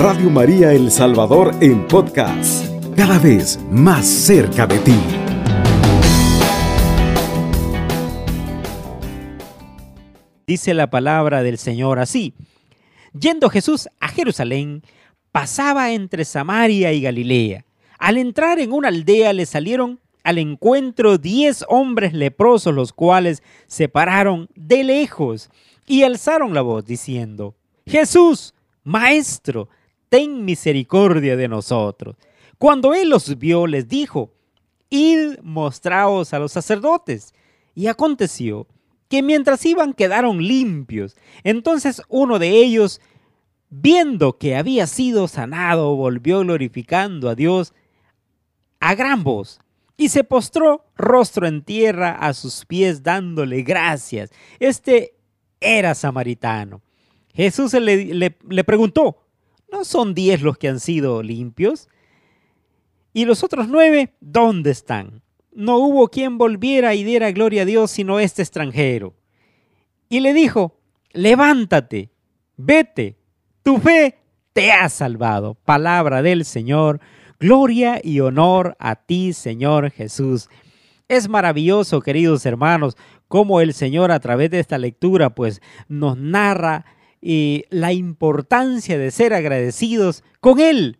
Radio María El Salvador en podcast, cada vez más cerca de ti. Dice la palabra del Señor así. Yendo Jesús a Jerusalén, pasaba entre Samaria y Galilea. Al entrar en una aldea le salieron al encuentro diez hombres leprosos, los cuales se pararon de lejos y alzaron la voz diciendo, Jesús, Maestro, ten misericordia de nosotros. Cuando él los vio, les dijo, Id, mostraos a los sacerdotes. Y aconteció que mientras iban quedaron limpios. Entonces uno de ellos, viendo que había sido sanado, volvió glorificando a Dios a gran voz y se postró rostro en tierra a sus pies dándole gracias. Este era samaritano. Jesús le, le, preguntó, ¿no son diez los que han sido limpios? ¿Y los otros nueve dónde están? No hubo quien volviera y diera gloria a Dios sino este extranjero. Y le dijo, levántate, vete, tu fe te ha salvado. Palabra del Señor, gloria y honor a ti, Señor Jesús. Es maravilloso, queridos hermanos, cómo el Señor a través de esta lectura pues nos narra y la importancia de ser agradecidos con Él.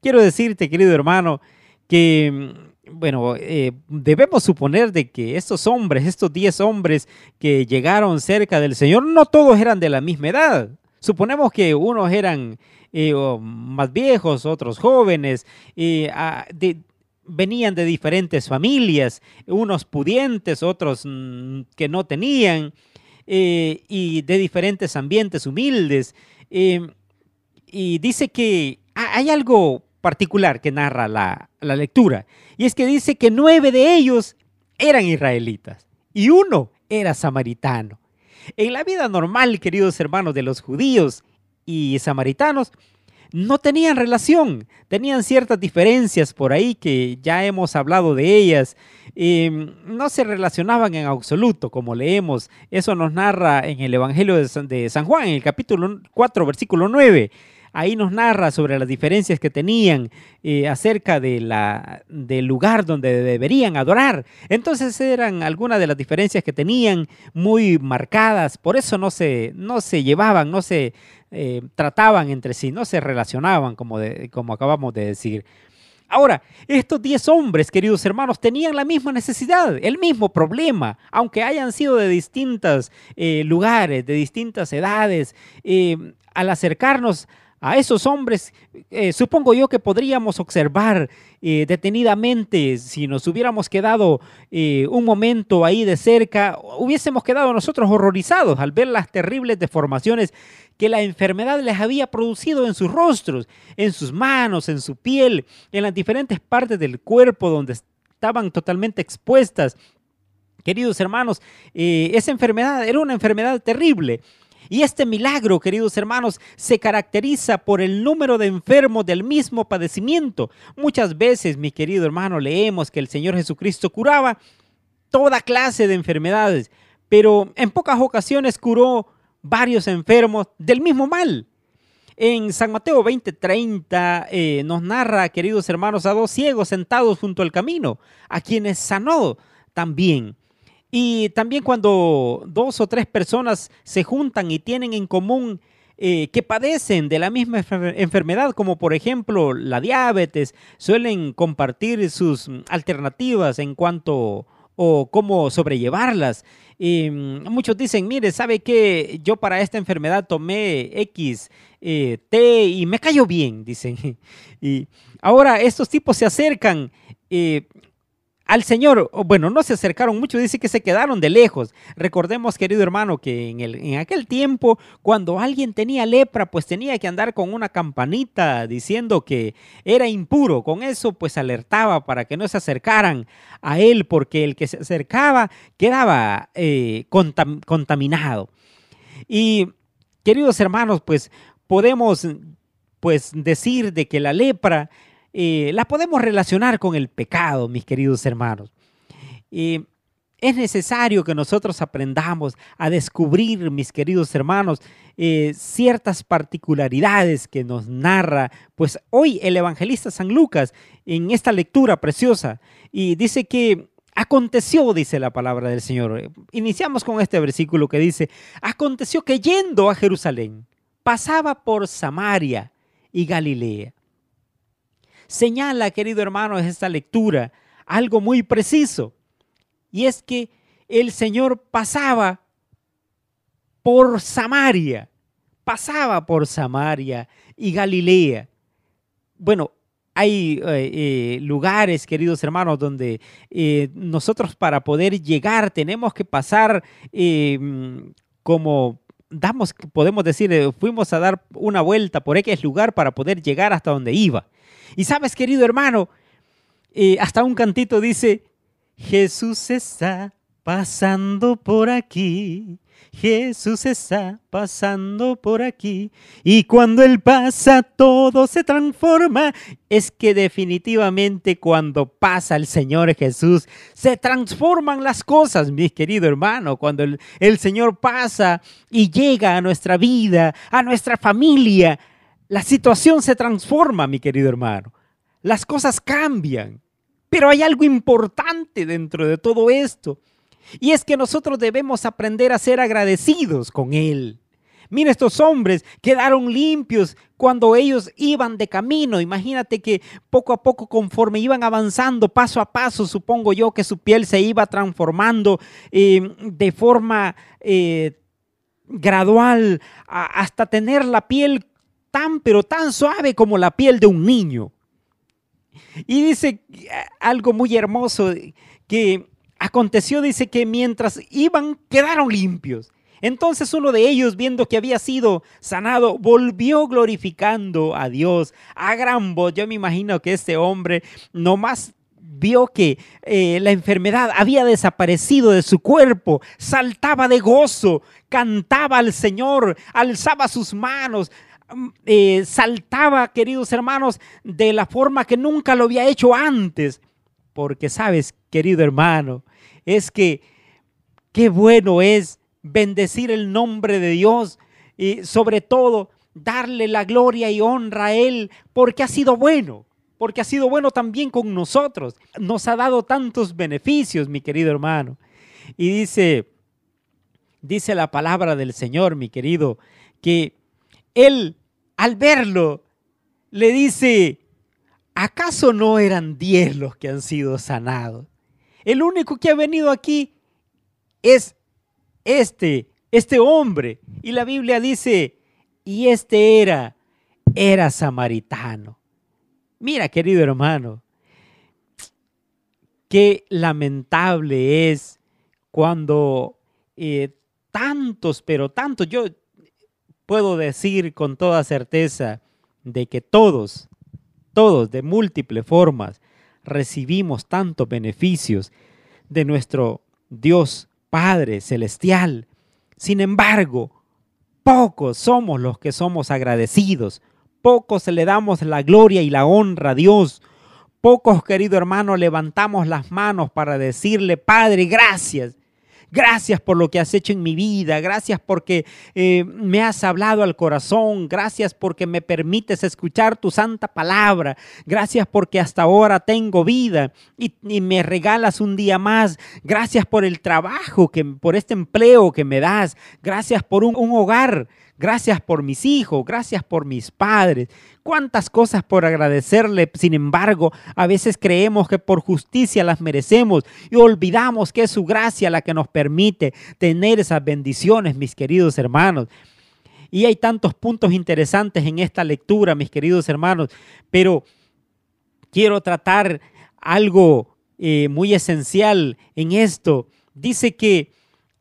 Quiero decirte, querido hermano, que, mm, bueno, eh, debemos suponer de que estos hombres, estos diez hombres que llegaron cerca del Señor, no todos eran de la misma edad. Suponemos que unos eran eh, más viejos, otros jóvenes, ah, venían de diferentes familias, unos pudientes, otros mm, que no tenían. Eh, y de diferentes ambientes humildes. Eh, y dice que hay algo particular que narra la, la lectura, y es que dice que nueve de ellos eran israelitas y uno era samaritano. En la vida normal, queridos hermanos, de los judíos y samaritanos, no tenían relación, tenían ciertas diferencias por ahí que ya hemos hablado de ellas, em, no se relacionaban en absoluto, como leemos, eso nos narra en el Evangelio de San, Juan, en el capítulo 4, versículo 9. Ahí nos narra sobre las diferencias que tenían eh, acerca del lugar donde deberían adorar. Entonces eran algunas de las diferencias que tenían muy marcadas, por eso no se, no se llevaban, no se, eh, trataban entre sí, no se relacionaban, como, como acabamos de decir. Ahora, estos diez hombres, queridos hermanos, tenían la misma necesidad, el mismo problema, aunque hayan sido de distintos eh, lugares, de distintas edades. Al acercarnos a esos hombres, eh, supongo yo que podríamos observar eh, detenidamente, si nos hubiéramos quedado eh, un momento ahí de cerca, hubiésemos quedado nosotros horrorizados al ver las terribles deformaciones que la enfermedad les había producido en sus rostros, en sus manos, en su piel, en las diferentes partes del cuerpo donde estaban totalmente expuestas. Queridos hermanos, esa enfermedad era una enfermedad terrible y este milagro, queridos hermanos, se caracteriza por el número de enfermos del mismo padecimiento. Muchas veces, mi querido hermano, leemos que el Señor Jesucristo curaba toda clase de enfermedades, pero en pocas ocasiones curó varios enfermos del mismo mal. En San Mateo 20:30 eh, nos narra, queridos hermanos, a dos ciegos sentados junto al camino, a quienes sanó también. Y también cuando dos o tres personas se juntan y tienen en común eh, que padecen de la misma enfermedad, como por ejemplo la diabetes, suelen compartir sus alternativas en cuanto o cómo sobrellevarlas. Mm, muchos dicen, mire, ¿sabe qué? Yo para esta enfermedad tomé X, eh, T y me cayó bien, dicen. Y ahora estos tipos se acercan eh, al Señor, bueno, no se acercaron mucho, dice que se quedaron de lejos. Recordemos, querido hermano, que en, el, en aquel tiempo, cuando alguien tenía lepra, pues tenía que andar con una campanita diciendo que era impuro. Con eso, pues alertaba para que no se acercaran a él, porque el que se acercaba quedaba eh, contaminado. Y, queridos hermanos, pues podemos pues decir de que la lepra eh, la podemos relacionar con el pecado, mis queridos hermanos. es necesario que nosotros aprendamos a descubrir, mis queridos hermanos, eh, ciertas particularidades que nos narra, pues hoy el evangelista San Lucas en esta lectura preciosa y dice que aconteció, dice la palabra del Señor. Iniciamos con este versículo que dice, aconteció que yendo a Jerusalén, pasaba por Samaria y Galilea. Señala, querido hermano, esta lectura algo muy preciso y es que el Señor pasaba por Samaria, pasaba por Samaria y Galilea. Bueno, hay eh, eh, lugares, queridos hermanos, donde eh, nosotros para poder llegar tenemos que pasar como damos, podemos decir, fuimos a dar una vuelta por X lugar para poder llegar hasta donde iba. Y sabes, querido hermano, hasta un cantito dice, Jesús está pasando por aquí. Jesús está pasando por aquí. Y cuando Él pasa, todo se transforma. Es que definitivamente cuando pasa el Señor Jesús, se transforman las cosas, mi querido hermano. Cuando el, el Señor pasa y llega a nuestra vida, a nuestra familia, la situación se transforma, mi querido hermano. Las cosas cambian. Pero hay algo importante dentro de todo esto. Y es que nosotros debemos aprender a ser agradecidos con Él. Mira, estos hombres quedaron limpios cuando ellos iban de camino. Imagínate que poco a poco, conforme iban avanzando, paso a paso, supongo yo que su piel se iba transformando eh, de forma eh, gradual hasta tener la piel tan, pero tan suave como la piel de un niño. Y dice eh, algo muy hermoso que aconteció, dice que mientras iban quedaron limpios. Entonces uno de ellos, viendo que había sido sanado, volvió glorificando a Dios a gran voz. Yo me imagino que este hombre nomás vio que eh, la enfermedad había desaparecido de su cuerpo, saltaba de gozo, cantaba al Señor, alzaba sus manos, eh, saltaba, queridos hermanos, de la forma que nunca lo había hecho antes. Porque sabes, querido hermano, es que qué bueno es bendecir el nombre de Dios y sobre todo darle la gloria y honra a Él porque ha sido bueno, porque ha sido bueno también con nosotros. Nos ha dado tantos beneficios, mi querido hermano. Y dice, dice la palabra del Señor, mi querido, que él, al verlo, le dice, ¿acaso no eran diez los que han sido sanados? El único que ha venido aquí es este, este hombre. Y la Biblia dice, y este era, era samaritano. Mira, querido hermano, qué lamentable es cuando eh, tantos, pero tantos, yo puedo decir con toda certeza de que todos, todos de múltiples formas, recibimos tantos beneficios de nuestro Dios Padre Celestial. Sin embargo, pocos somos los que somos agradecidos, pocos le damos la gloria y la honra a Dios. Pocos, querido hermano, levantamos las manos para decirle, Padre, gracias. Gracias por lo que has hecho en mi vida. Gracias porque eh, me has hablado al corazón. Gracias porque me permites escuchar tu santa palabra. Gracias porque hasta ahora tengo vida y, me regalas un día más. Gracias por el trabajo, que, por este empleo que me das. Gracias por un hogar. Gracias por mis hijos, gracias por mis padres. Cuántas cosas por agradecerle. Sin embargo, a veces creemos que por justicia las merecemos y olvidamos que es su gracia la que nos permite tener esas bendiciones, mis queridos hermanos. Y hay tantos puntos interesantes en esta lectura, mis queridos hermanos, pero quiero tratar algo eh, muy esencial en esto. Dice que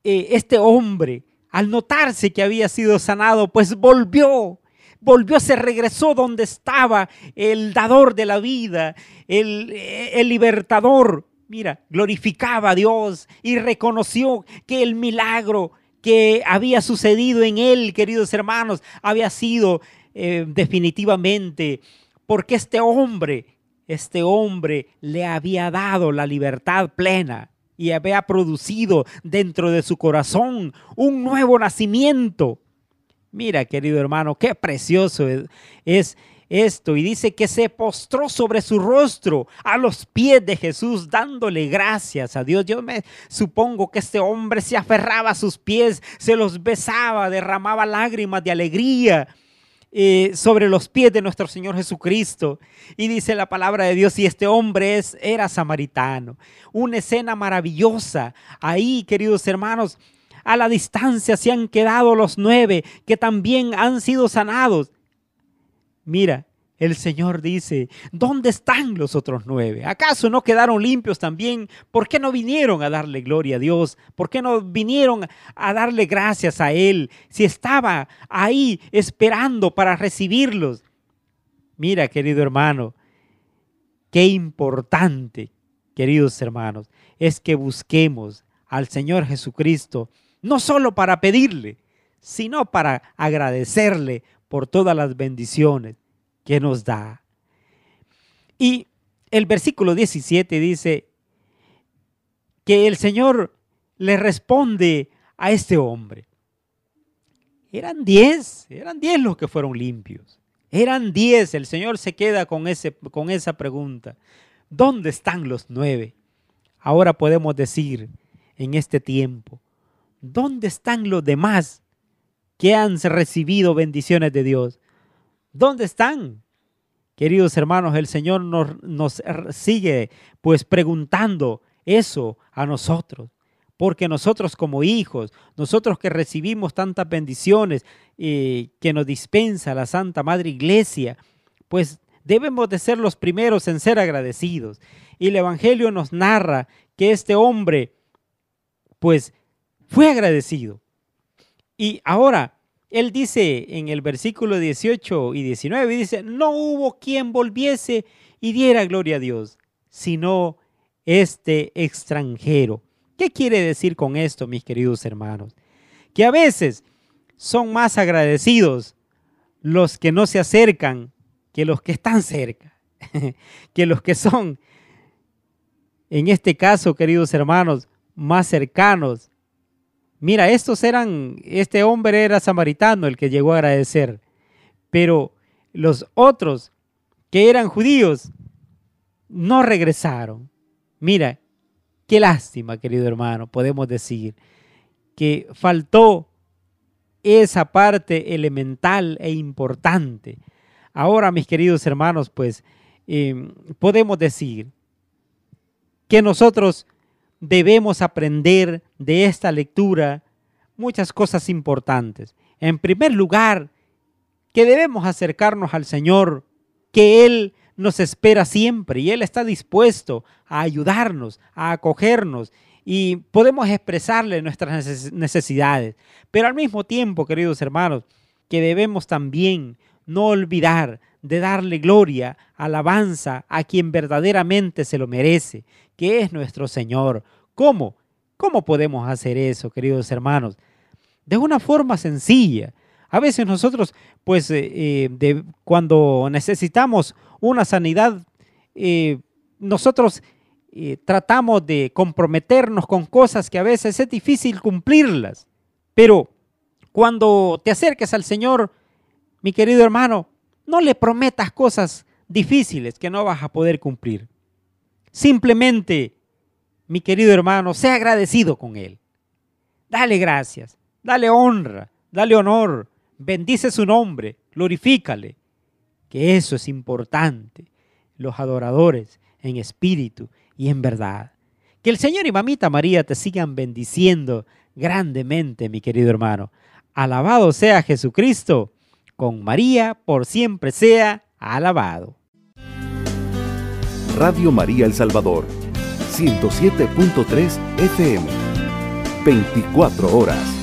eh, este hombre al notarse que había sido sanado, pues volvió, volvió, se regresó donde estaba el dador de la vida, el, el libertador. Mira, glorificaba a Dios y reconoció que el milagro que había sucedido en él, queridos hermanos, había sido eh, definitivamente porque este hombre, este hombre le había dado la libertad plena. Y había producido dentro de su corazón un nuevo nacimiento. Mira, querido hermano, qué precioso es esto. Y dice que se postró sobre su rostro a los pies de Jesús, dándole gracias a Dios. Yo me supongo que este hombre se aferraba a sus pies, se los besaba, derramaba lágrimas de alegría. Eh, sobre los pies de nuestro Señor Jesucristo. Y dice la palabra de Dios, y este hombre es, era samaritano. Una escena maravillosa. Ahí, queridos hermanos, a la distancia se han quedado los nueve que también han sido sanados. Mira, el Señor dice, ¿dónde están los otros nueve? ¿Acaso no quedaron limpios también? ¿Por qué no vinieron a darle gloria a Dios? ¿Por qué no vinieron a darle gracias a Él si estaba ahí esperando para recibirlos? Mira, querido hermano, qué importante, queridos hermanos, es que busquemos al Señor Jesucristo, no solo para pedirle, sino para agradecerle por todas las bendiciones que nos da. Y el versículo 17 dice que el Señor le responde a este hombre. Eran diez, eran diez los que fueron limpios. Eran diez. El Señor se queda con, ese, con esa pregunta. ¿Dónde están los nueve? Ahora podemos decir en este tiempo, ¿dónde están los demás que han recibido bendiciones de Dios? ¿Dónde están? Queridos hermanos, el Señor nos, sigue pues preguntando eso a nosotros. Porque nosotros como hijos, nosotros que recibimos tantas bendiciones eh, que nos dispensa la Santa Madre Iglesia, pues debemos de ser los primeros en ser agradecidos. Y el Evangelio nos narra que este hombre, pues, fue agradecido. Y ahora, él dice en el versículo 18 y 19, dice, no hubo quien volviese y diera gloria a Dios, sino este extranjero. ¿Qué quiere decir con esto, mis queridos hermanos? Que a veces son más agradecidos los que no se acercan que los que están cerca, que los que son, en este caso, queridos hermanos, más cercanos Mira, estos eran, este hombre era samaritano el que llegó a agradecer, pero los otros que eran judíos no regresaron. Mira, qué lástima, querido hermano, podemos decir que faltó esa parte elemental e importante. Ahora, mis queridos hermanos, pues em, podemos decir que nosotros debemos aprender de esta lectura muchas cosas importantes. En primer lugar, que debemos acercarnos al Señor, que Él nos espera siempre y Él está dispuesto a ayudarnos, a acogernos y podemos expresarle nuestras necesidades. Pero al mismo tiempo, queridos hermanos, que debemos también no olvidar de darle gloria, alabanza a quien verdaderamente se lo merece, que es nuestro Señor. ¿Cómo? ¿Cómo podemos hacer eso, queridos hermanos? De una forma sencilla. A veces nosotros, pues, eh, eh, cuando necesitamos una sanidad, eh, nosotros tratamos de comprometernos con cosas que a veces es difícil cumplirlas. Pero cuando te acerques al Señor, mi querido hermano, no le prometas cosas difíciles que no vas a poder cumplir. Simplemente, mi querido hermano, sea agradecido con Él. Dale gracias, dale honra, dale honor, bendice su nombre, glorifícale. Que eso es importante. Los adoradores en espíritu y en verdad. Que el Señor y mamita María te sigan bendiciendo grandemente, mi querido hermano. Alabado sea Jesucristo con María por siempre sea alabado. Radio María El Salvador, 107.3 FM, 24 horas.